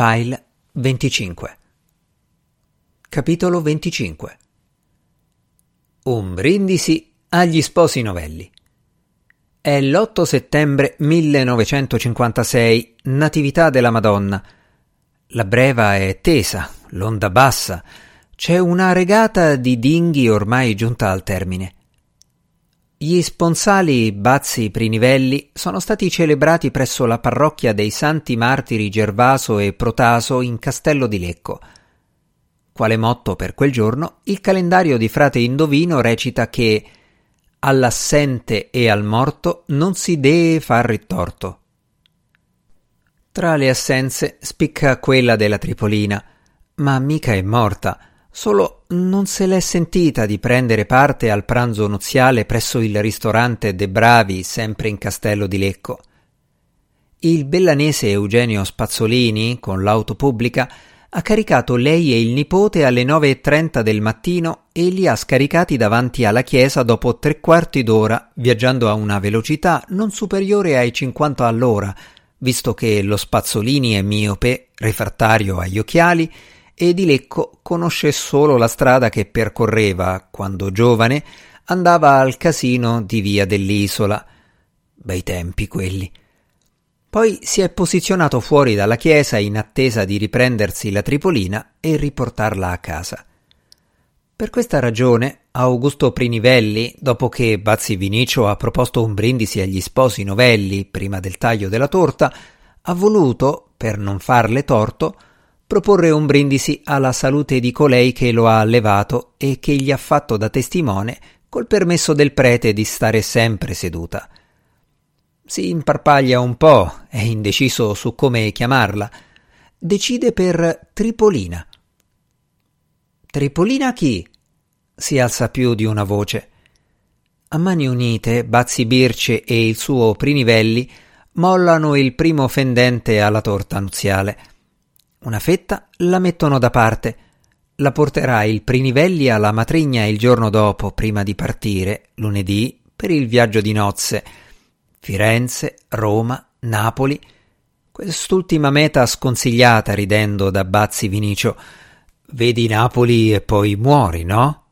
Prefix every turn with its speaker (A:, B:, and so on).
A: File 25 Capitolo 25 Un brindisi agli sposi novelli. È l'8 settembre 1956, Natività della Madonna. La breva è tesa, l'onda bassa, c'è una regata di dinghi ormai giunta al termine. Gli sponsali Bazzi Prinivelli sono stati celebrati presso la parrocchia dei Santi Martiri Gervaso e Protaso in Castello di Lecco. Quale motto per quel giorno, il calendario di frate Indovino recita che all'assente e al morto non si dee far ritorto. Tra le assenze spicca quella della Tripolina, ma mica è morta Solo non se l'è sentita di prendere parte al pranzo nuziale presso il ristorante De Bravi, sempre in Castello di Lecco. Il bellanese Eugenio Spazzolini, con l'auto pubblica, ha caricato lei e il nipote alle 9.30 del mattino e li ha scaricati davanti alla chiesa dopo tre quarti d'ora, viaggiando a una velocità non superiore ai 50 all'ora, visto che lo Spazzolini è miope, refrattario agli occhiali e di Lecco conosce solo la strada che percorreva, quando giovane, andava al casino di via dell'isola. Bei tempi quelli. Poi si è posizionato fuori dalla chiesa in attesa di riprendersi la tripolina e riportarla a casa. Per questa ragione, Augusto Prinivelli, dopo che Bazzi Vinicio ha proposto un brindisi agli sposi novelli prima del taglio della torta, ha voluto, per non farle torto, proporre un brindisi alla salute di colei che lo ha allevato e che gli ha fatto da testimone col permesso del prete di stare sempre seduta. Si imparpaglia un po', è indeciso su come chiamarla. Decide per Tripolina. Tripolina chi? si alza più di una voce. A mani unite, Bazzi Birce e il suo Prinivelli mollano il primo fendente alla torta nuziale. Una fetta la mettono da parte. La porterà il Prinivelli alla matrigna il giorno dopo, prima di partire, lunedì, per il viaggio di nozze. Firenze, Roma, Napoli. Quest'ultima meta sconsigliata ridendo da Bazzi Vinicio. Vedi Napoli e poi muori, no?